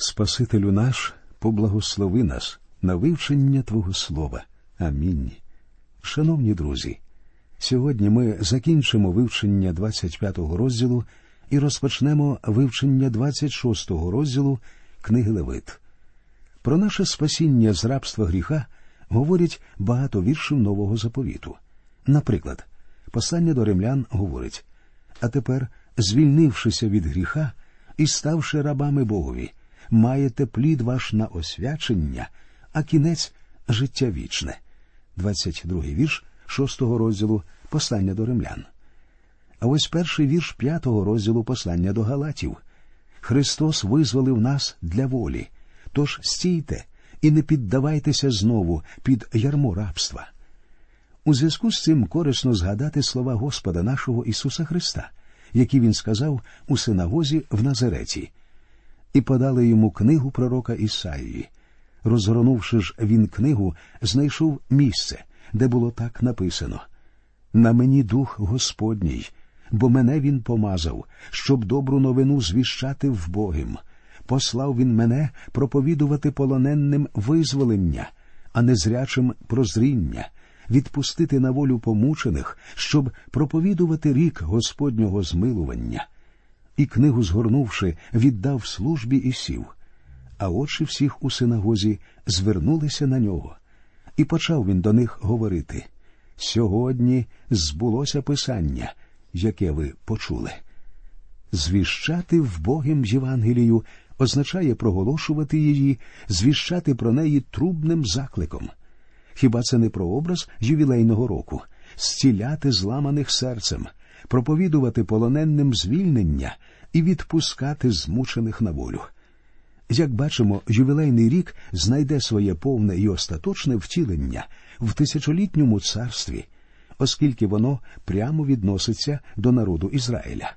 Спасителю наш, поблагослови нас на вивчення Твого Слова. Амінь. Шановні друзі, сьогодні ми закінчимо вивчення 25-го розділу і розпочнемо вивчення 26-го розділу книги Левит. Про наше спасіння з рабства гріха говорять багато віршів нового заповіту. Наприклад, послання до римлян говорить а тепер, звільнившися від гріха і ставши рабами Богові, маєте плід ваш на освячення, а кінець життя вічне. 22 вірш 6 розділу Послання до римлян. А ось перший вірш п'ятого розділу послання до Галатів. Христос визволив нас для волі. Тож стійте і не піддавайтеся знову під ярмо рабства. У зв'язку з цим корисно згадати слова Господа нашого Ісуса Христа, які Він сказав у синагозі в Назареті, і подали йому книгу пророка Ісаїї. Розгорнувши ж він книгу, знайшов місце, де було так написано На мені дух Господній, бо мене він помазав, щоб добру новину звіщати вбогим. Послав він мене проповідувати полоненним визволення, а незрячим прозріння, відпустити на волю помучених, щоб проповідувати рік Господнього змилування. І книгу, згорнувши, віддав службі і сів. А очі всіх у синагозі звернулися на нього, і почав він до них говорити Сьогодні збулося писання, яке ви почули. Звіщати в Богім Євангелію означає проголошувати її, звіщати про неї трубним закликом. Хіба це не про образ ювілейного року, зціляти зламаних серцем, проповідувати полоненним звільнення і відпускати змучених на волю? Як бачимо, ювілейний рік знайде своє повне і остаточне втілення в тисячолітньому царстві, оскільки воно прямо відноситься до народу Ізраїля.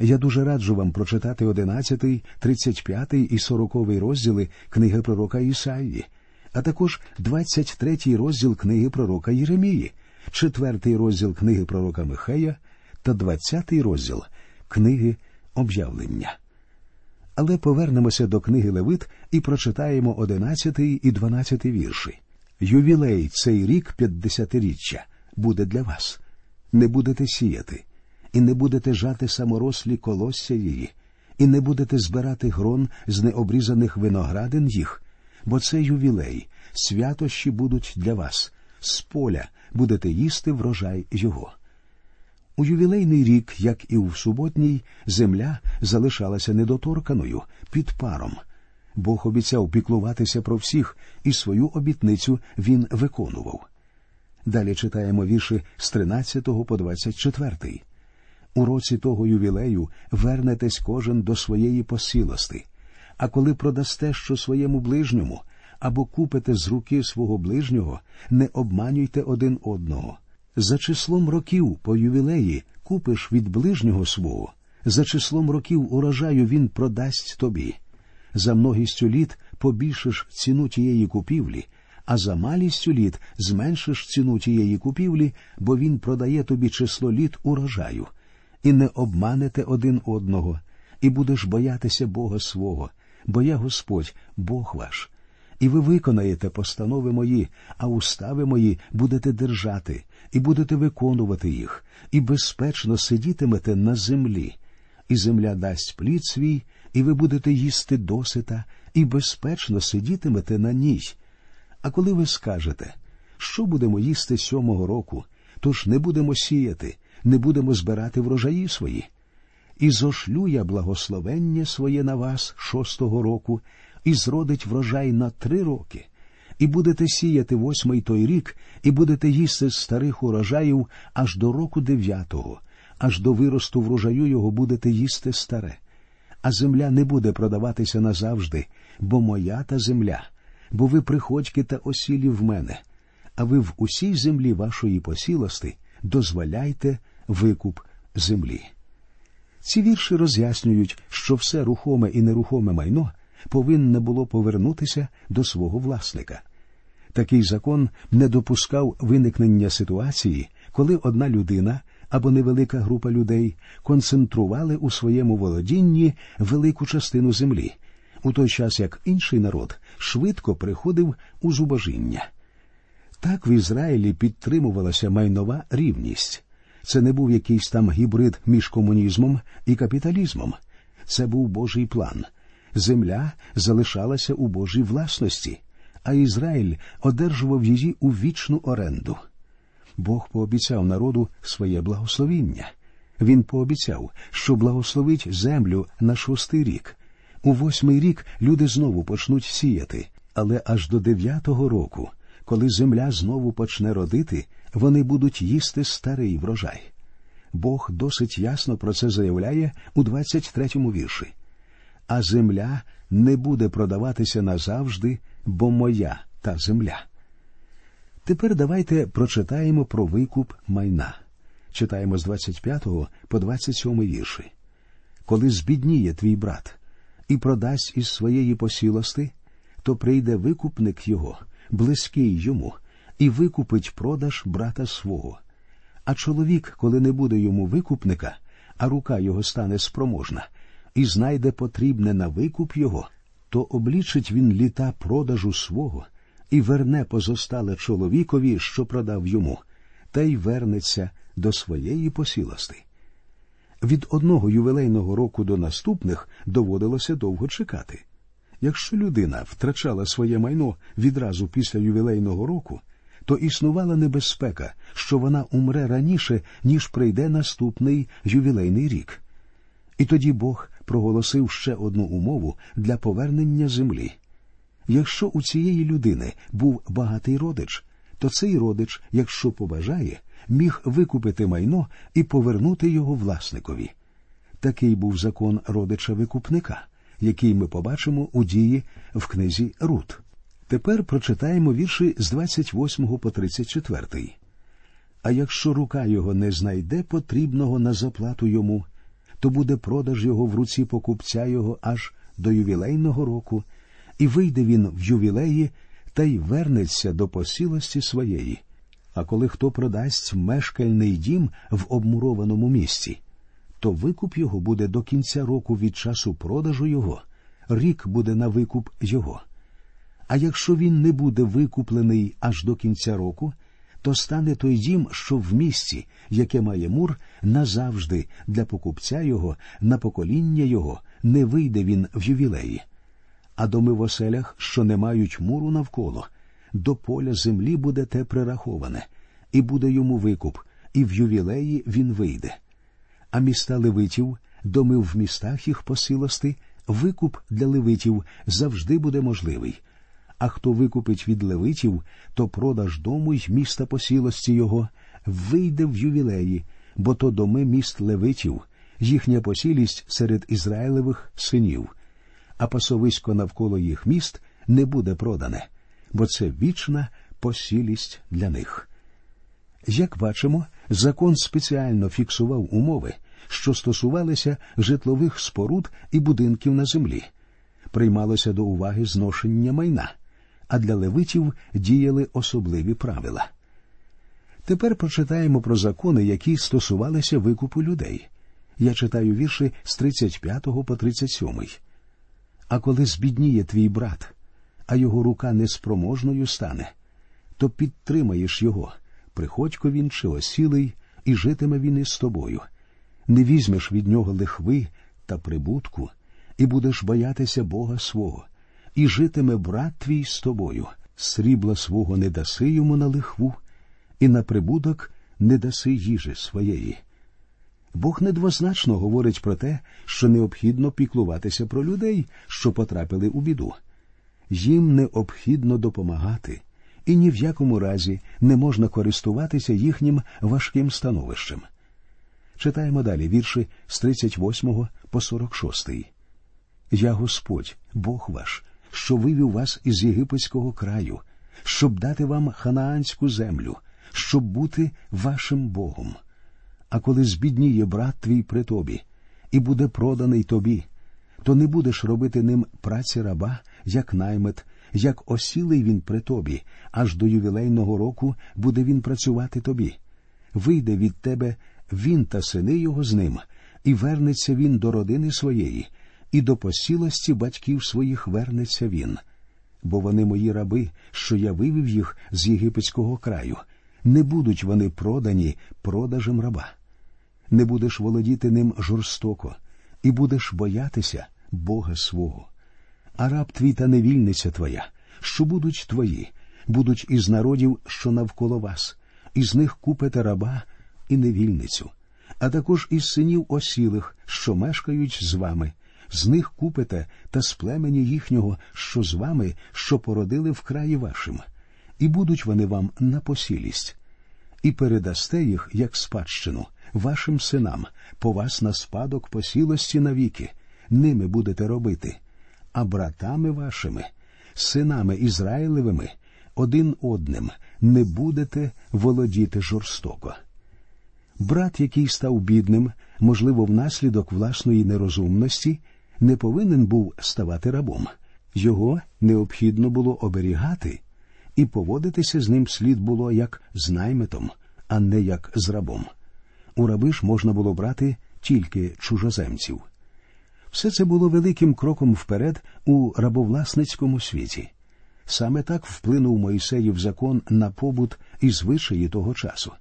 Я дуже раджу вам прочитати 11, 35 і 40 розділи книги пророка Ісаїї, а також 23 розділ книги пророка Єремії, 4 розділ книги пророка Михея та 20 розділ книги об'явлення. Але повернемося до книги Левит і прочитаємо 11 і 12 вірші. Ювілей цей рік п'ятдесятиріччя буде для вас. Не будете сіяти, і не будете жати саморослі колосся її, і не будете збирати грон з необрізаних виноградин їх, бо це ювілей, святощі будуть для вас, з поля будете їсти врожай його. У ювілейний рік, як і в суботній, земля залишалася недоторканою під паром. Бог обіцяв піклуватися про всіх, і свою обітницю він виконував. Далі читаємо вірші з 13 по 24. У році того ювілею вернетесь кожен до своєї посілости, а коли продасте що своєму ближньому або купите з руки свого ближнього, не обманюйте один одного. За числом років по ювілеї купиш від ближнього свого, за числом років урожаю він продасть тобі. За многістю літ побільшиш ціну тієї купівлі, а за малістю літ зменшиш ціну тієї купівлі, бо він продає тобі число літ урожаю, і не обманете один одного, і будеш боятися Бога свого, бо я Господь, Бог ваш. І ви виконаєте постанови мої, а устави мої будете держати, і будете виконувати їх, і безпечно сидітимете на землі, і земля дасть плід свій, і ви будете їсти досита, і безпечно сидітимете на ній. А коли ви скажете, що будемо їсти сьомого року, тож не будемо сіяти, не будемо збирати врожаї свої. І зошлю я благословення своє на вас шостого року, і зродить врожай на три роки, і будете сіяти восьмий той рік, і будете їсти з старих урожаїв аж до року дев'ятого, аж до виросту врожаю його будете їсти старе. А земля не буде продаватися назавжди, бо моя та земля, бо ви приходьки та осілі в мене, а ви в усій землі вашої посілости дозволяйте викуп землі. Ці вірші роз'яснюють, що все рухоме і нерухоме майно повинне було повернутися до свого власника. Такий закон не допускав виникнення ситуації, коли одна людина або невелика група людей концентрували у своєму володінні велику частину землі, у той час як інший народ швидко приходив у зубожіння. Так в Ізраїлі підтримувалася майнова рівність. Це не був якийсь там гібрид між комунізмом і капіталізмом. Це був Божий план. Земля залишалася у Божій власності, а Ізраїль одержував її у вічну оренду. Бог пообіцяв народу своє благословіння. Він пообіцяв, що благословить землю на шостий рік. У восьмий рік люди знову почнуть сіяти, але аж до дев'ятого року, коли земля знову почне родити, вони будуть їсти старий врожай. Бог досить ясно про це заявляє у 23-му вірші. А земля не буде продаватися назавжди, бо моя та земля. Тепер давайте прочитаємо про викуп майна. Читаємо з 25 по 27 вірші. Коли збідніє твій брат і продасть із своєї посілости, то прийде викупник його, близький йому, і викупить продаж брата свого. А чоловік, коли не буде йому викупника, а рука його стане спроможна, і знайде потрібне на викуп його, то облічить він літа продажу свого і верне позостале чоловікові, що продав йому, та й вернеться до своєї посілости. Від одного ювілейного року до наступних доводилося довго чекати. Якщо людина втрачала своє майно відразу після ювілейного року, то існувала небезпека, що вона умре раніше, ніж прийде наступний ювілейний рік. І тоді Бог проголосив ще одну умову для повернення землі. Якщо у цієї людини був багатий родич, то цей родич, якщо побажає, міг викупити майно і повернути його власникові. Такий був закон родича викупника, який ми побачимо у дії в книзі Рут. Тепер прочитаємо вірші з 28 по 34. А якщо рука його не знайде потрібного на заплату йому, то буде продаж його в руці покупця його аж до ювілейного року, і вийде він в ювілеї та й вернеться до посілості своєї. А коли хто продасть мешкальний дім в обмурованому місці, то викуп його буде до кінця року від часу продажу його, рік буде на викуп його. А якщо він не буде викуплений аж до кінця року, то стане той дім, що в місті, яке має мур, назавжди для покупця його, на покоління його, не вийде він в ювілеї. А доми в оселях, що не мають муру навколо, до поля землі буде те прираховане, і буде йому викуп, і в ювілеї він вийде. А міста левитів, доми в містах їх посилости, викуп для левитів завжди буде можливий. А хто викупить від левитів, то продаж дому й міста посілості його вийде в ювілеї, бо то доми міст левитів, їхня посілість серед Ізраїлевих синів, а пасовисько навколо їх міст не буде продане, бо це вічна посілість для них. Як бачимо, закон спеціально фіксував умови, що стосувалися житлових споруд і будинків на землі. Приймалося до уваги зношення майна, а для левитів діяли особливі правила. Тепер прочитаємо про закони, які стосувалися викупу людей. Я читаю вірші з 35 по 37. А коли збідніє твій брат, а його рука неспроможною стане, то підтримаєш його, приходько він чи осілий, і житиме він із тобою. Не візьмеш від нього лихви та прибутку, і будеш боятися Бога свого, і житиме брат твій з тобою. Срібла свого не даси йому на лихву, і на прибуток не даси їжі своєї. Бог недвозначно говорить про те, що необхідно піклуватися про людей, що потрапили у біду. Їм необхідно допомагати, і ні в якому разі не можна користуватися їхнім важким становищем. Читаємо далі вірші з 38 по 46. Я Господь, Бог ваш, що вивів вас із єгипетського краю, щоб дати вам ханаанську землю, щоб бути вашим Богом. А коли збідніє брат твій при тобі, і буде проданий тобі, то не будеш робити ним праці раба, як наймет, як осілий він при тобі, аж до ювілейного року буде він працювати тобі. Вийде від тебе він та сини його з ним, і вернеться він до родини своєї, і до посілості батьків своїх вернеться він. Бо вони мої раби, що я вивів їх з єгипетського краю, не будуть вони продані продажем раба. Не будеш володіти ним жорстоко, і будеш боятися Бога свого. А раб твій та невільниця твоя, що будуть твої, будуть із народів, що навколо вас, із них купите раба і невільницю, а також із синів осілих, що мешкають з вами, з них купите та з племені їхнього, що з вами, що породили в краї вашим, і будуть вони вам на посілість, і передасте їх, як спадщину, вашим синам, по вас на спадок посілості навіки, ними будете робити, а братами вашими, синами Ізраїлевими, один одним не будете володіти жорстоко. Брат, який став бідним, можливо, внаслідок власної нерозумності, не повинен був ставати рабом. Його необхідно було оберігати, і поводитися з ним слід було як з наймитом, а не як з рабом. У раби ж можна було брати тільки чужоземців. Все це було великим кроком вперед у рабовласницькому світі. Саме так вплинув Моїсеїв закон на побут і звичаї того часу.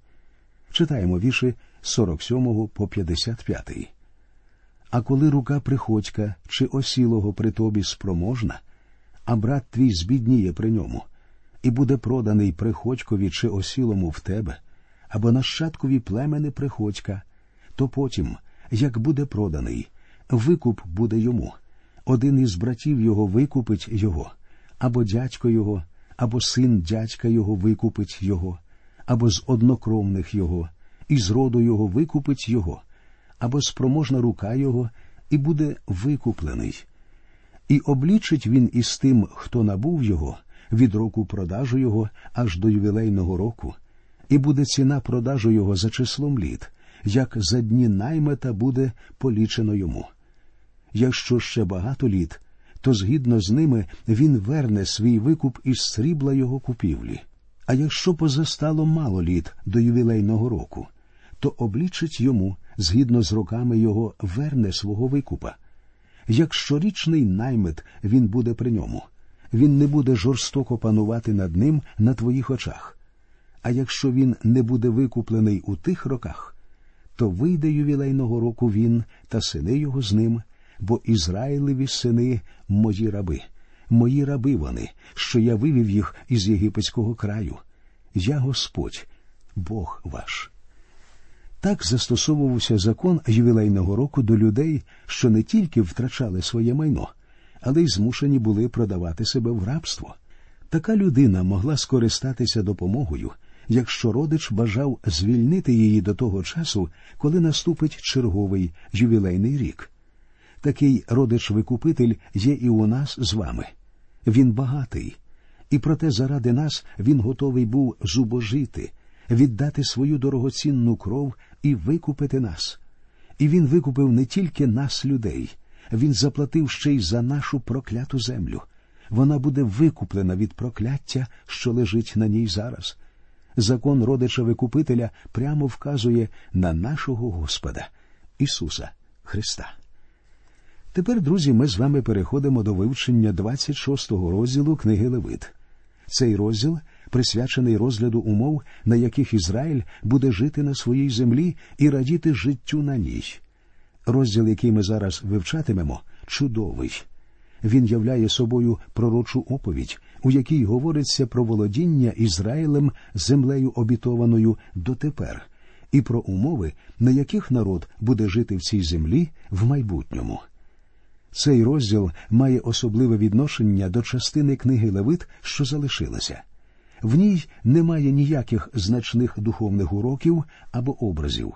Читаємо віші 47 по 55. А коли рука приходька чи осілого при тобі спроможна, а брат твій збідніє при ньому, і буде проданий приходькові чи осілому в тебе, або нащадкові племени приходька, то потім, як буде проданий, викуп буде йому. Один із братів його викупить його, або дядько його, або син дядька його викупить його, або з однокровних його, і з роду його викупить його, або спроможна рука його, і буде викуплений. І облічить він із тим, хто набув його, від року продажу його аж до ювілейного року, і буде ціна продажу його за числом літ, як за дні наймета буде полічено йому. Якщо ще багато літ, то згідно з ними він верне свій викуп із срібла його купівлі. А якщо позастало мало літ до ювілейного року, то облічить йому, згідно з роками його, верне свого викупа. Як щорічний наймит він буде при ньому, він не буде жорстоко панувати над ним на твоїх очах. А якщо він не буде викуплений у тих роках, то вийде ювілейного року він та сини його з ним, бо Ізраїлеві сини мої раби, мої раби вони, що я вивів їх із єгипетського краю. Я Господь, Бог ваш. Так застосовувався закон ювілейного року до людей, що не тільки втрачали своє майно, але й змушені були продавати себе в рабство. Така людина могла скористатися допомогою, якщо родич бажав звільнити її до того часу, коли наступить черговий ювілейний рік. Такий родич-викупитель є і у нас з вами. Він багатий, і проте заради нас він готовий був зубожити, віддати свою дорогоцінну кров і викупити нас. І він викупив не тільки нас, людей, він заплатив ще й за нашу прокляту землю. Вона буде викуплена від прокляття, що лежить на ній зараз. Закон родича Викупителя прямо вказує на нашого Господа, Ісуса Христа. Тепер, друзі, ми з вами переходимо до вивчення 26-го розділу книги Левит. Цей розділ присвячений розгляду умов, на яких Ізраїль буде жити на своїй землі і радіти життю на ній. Розділ, який ми зараз вивчатимемо, чудовий. Він являє собою пророчу оповідь, у якій говориться про володіння Ізраїлем землею обітованою дотепер, і про умови, на яких народ буде жити в цій землі в майбутньому. Цей розділ має особливе відношення до частини книги Левит, що залишилася. В ній немає ніяких значних духовних уроків або образів,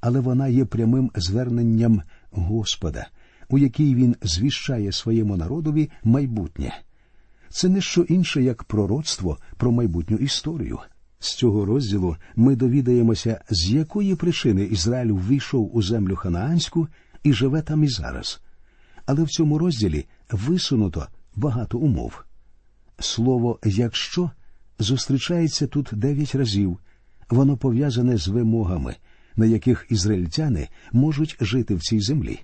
але вона є прямим зверненням Господа, у якій він звіщає своєму народові майбутнє. Це не що інше, як пророцтво про майбутню історію. З цього розділу ми довідаємося, з якої причини Ізраїль ввійшов у землю ханаанську і живе там і зараз. Але в цьому розділі висунуто багато умов. Слово якщо зустрічається тут дев'ять разів, воно пов'язане з вимогами, на яких ізраїльтяни можуть жити в цій землі.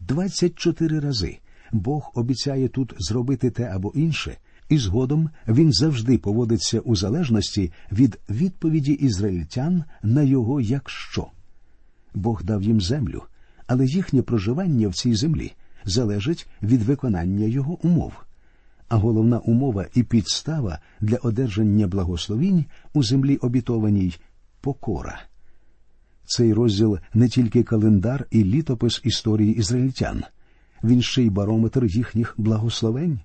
24 рази Бог обіцяє тут зробити те або інше, і згодом він завжди поводиться у залежності від відповіді ізраїльтян на його якщо. Бог дав їм землю, але їхнє проживання в цій землі залежить від виконання його умов. А головна умова і підстава для одержання благословінь у землі обітованій покора. Цей розділ не тільки календар і літопис історії ізраїльтян, він ще й барометр їхніх благословень,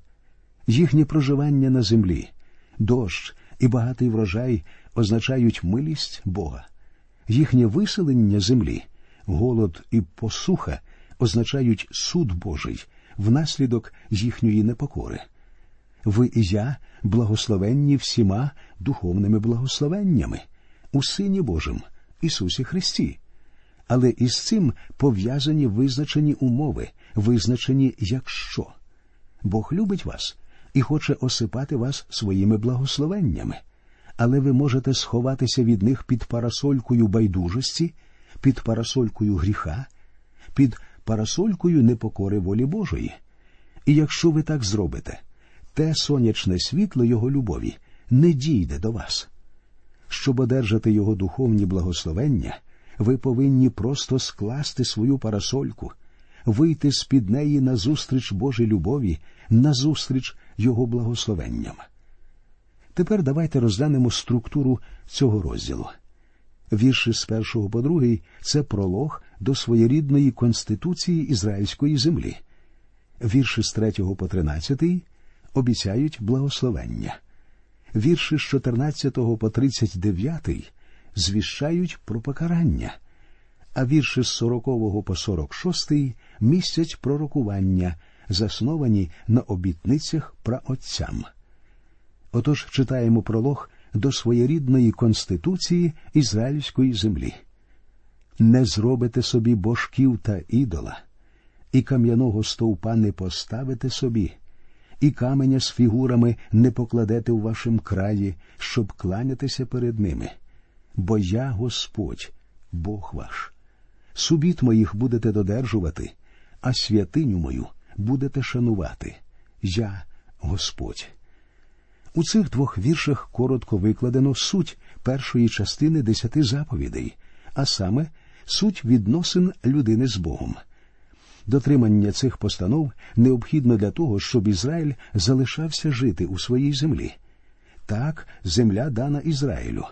їхнє проживання на землі, дощ і багатий врожай означають милість Бога, їхнє виселення землі, голод і посуха означають суд Божий внаслідок їхньої непокори. Ви і я благословенні всіма духовними благословеннями у Сині Божим, Ісусі Христі. Але із цим пов'язані визначені умови, визначені якщо. Бог любить вас і хоче осипати вас своїми благословеннями, але ви можете сховатися від них під парасолькою байдужості, під парасолькою гріха, під парасолькою непокори волі Божої. І якщо ви так зробите, те сонячне світло Його любові не дійде до вас. Щоб одержати його духовні благословення, ви повинні просто скласти свою парасольку, вийти з під неї назустріч Божій любові, назустріч Його благословенням. Тепер давайте розглянемо структуру цього розділу. Вірші з першого по другий це пролог до своєрідної конституції ізраїльської землі. Вірші з третього по тринадцятий обіцяють благословення. Вірші з 14 по 39 звіщають про покарання, а вірші з 40 по 46 містять пророкування, засновані на обітницях праотцям. Отож читаємо пролог до своєрідної конституції ізраїльської землі. Не зробите собі божків та ідола, і кам'яного стовпа не поставите собі, і каменя з фігурами не покладете у вашому краї, щоб кланятися перед ними. Бо я Господь, Бог ваш. Субіт моїх будете додержувати, а святиню мою будете шанувати. Я Господь. У цих двох віршах коротко викладено суть першої частини десяти заповідей, а саме суть відносин людини з Богом. Дотримання цих постанов необхідно для того, щоб Ізраїль залишався жити у своїй землі. Так, земля дана Ізраїлю,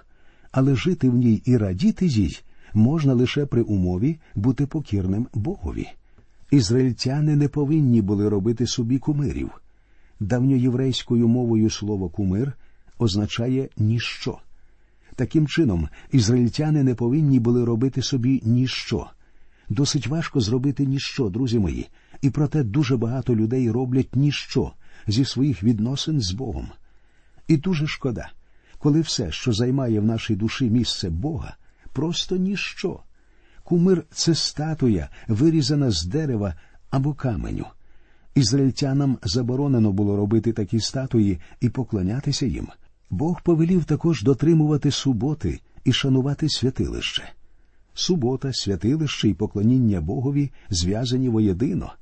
але жити в ній і радіти їй можна лише при умові бути покірним Богові. Ізраїльтяни не повинні були робити собі кумирів. Давньоєврейською мовою слово кумир означає ніщо. Таким чином, ізраїльтяни не повинні були робити собі ніщо. Досить важко зробити ніщо, друзі мої, і проте дуже багато людей роблять ніщо зі своїх відносин з Богом. І дуже шкода, коли все, що займає в нашій душі місце Бога, просто ніщо. Кумир це статуя, вирізана з дерева або каменю. Ізраїльтянам заборонено було робити такі статуї і поклонятися їм. Бог повелів також дотримувати суботи і шанувати святилище субота, святилище і поклоніння Богові зв'язані воєдино,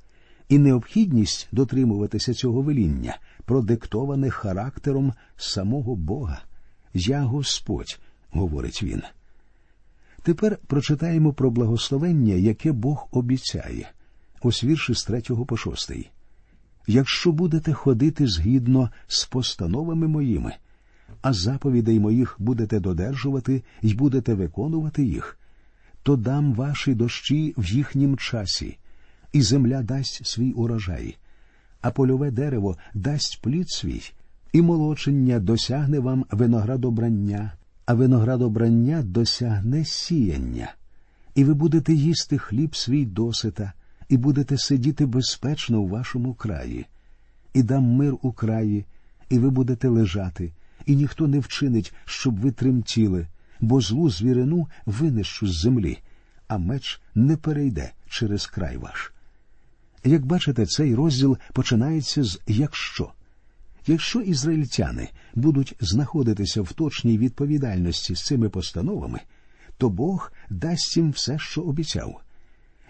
і необхідність дотримуватися цього веління продиктоване характером самого Бога. Я Господь, говорить він. Тепер прочитаємо про благословення, яке Бог обіцяє, ось вірші з третього по шостий. Якщо будете ходити згідно з постановами моїми, а заповідей моїх будете додержувати і будете виконувати їх, то дам ваші дощі в їхнім часі, і земля дасть свій урожай, а польове дерево дасть плід свій, і молочення досягне вам виноградобрання, а виноградобрання досягне сіяння, і ви будете їсти хліб свій досита, і будете сидіти безпечно у вашому краї, і дам мир у краї, і ви будете лежати, і ніхто не вчинить, щоб ви тремтіли бо злу звірину винищу з землі, а меч не перейде через край ваш. Як бачите, цей розділ починається з якщо. Якщо ізраїльтяни будуть знаходитися в точній відповідальності з цими постановами, то Бог дасть їм все, що обіцяв.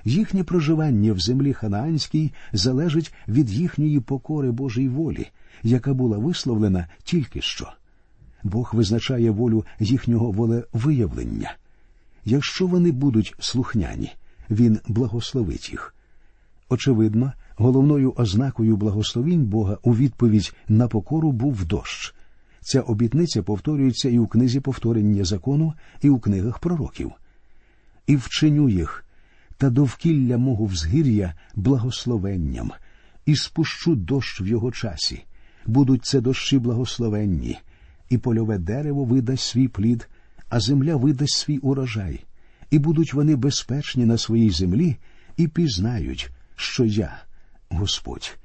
Їхнє проживання в землі ханаанській залежить від їхньої покори Божій волі, яка була висловлена тільки що. Бог визначає волю їхнього волевиявлення. Якщо вони будуть слухняні, він благословить їх. Очевидно, головною ознакою благословінь Бога у відповідь на покору був дощ. Ця обітниця повторюється і у книзі повторення закону, і у книгах пророків. І вчиню їх та довкілля мого взгір'я благословенням, і спущу дощ в його часі. Будуть це дощі благословенні, і польове дерево видасть свій плід, а земля видасть свій урожай, і будуть вони безпечні на своїй землі, і пізнають, що я Господь.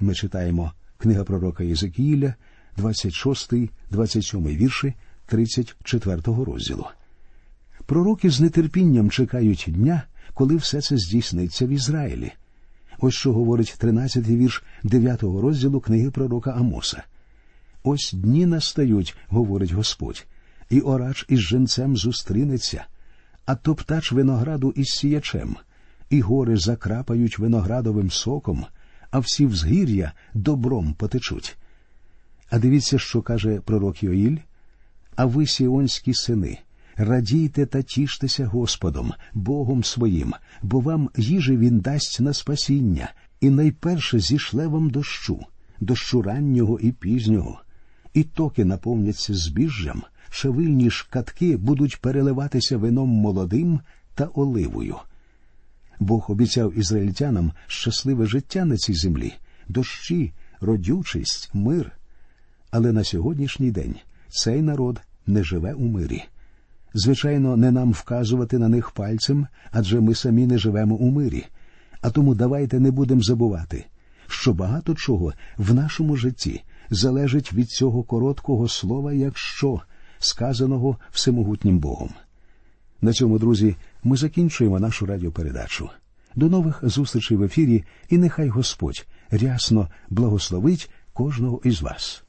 Ми читаємо книга пророка Єзекіїля, 26, 27 вірші 34 розділу. Пророки з нетерпінням чекають дня, коли все це здійсниться в Ізраїлі. Ось що говорить 13-й вірш 9 розділу книги пророка Амоса. Ось дні настають, говорить Господь, іорач із женцем зустрінеться, а топтач винограду із сіячем, і гори закрапають виноградовим соком, а всі взгір'я добром потечуть. А дивіться, що каже пророк Йоїль. А ви, сіонські сини, радійте та тіштеся Господом, Богом своїм, бо вам їжі він дасть на спасіння, і найперше зішле вам дощу, дощу раннього і пізнього, і токи наповняться збіжжям, шевильні ж катки будуть переливатися вином молодим та оливою. Бог обіцяв ізраїльтянам щасливе життя на цій землі, дощі, родючість, мир. Але на сьогоднішній день цей народ не живе у мирі. Звичайно, не нам вказувати на них пальцем, адже ми самі не живемо у мирі. А тому давайте не будемо забувати, що багато чого в нашому житті залежить від цього короткого слова, якщо сказаного всемогутнім Богом. На цьому, друзі, ми закінчуємо нашу радіопередачу. До нових зустрічей в ефірі, і нехай Господь рясно благословить кожного із вас.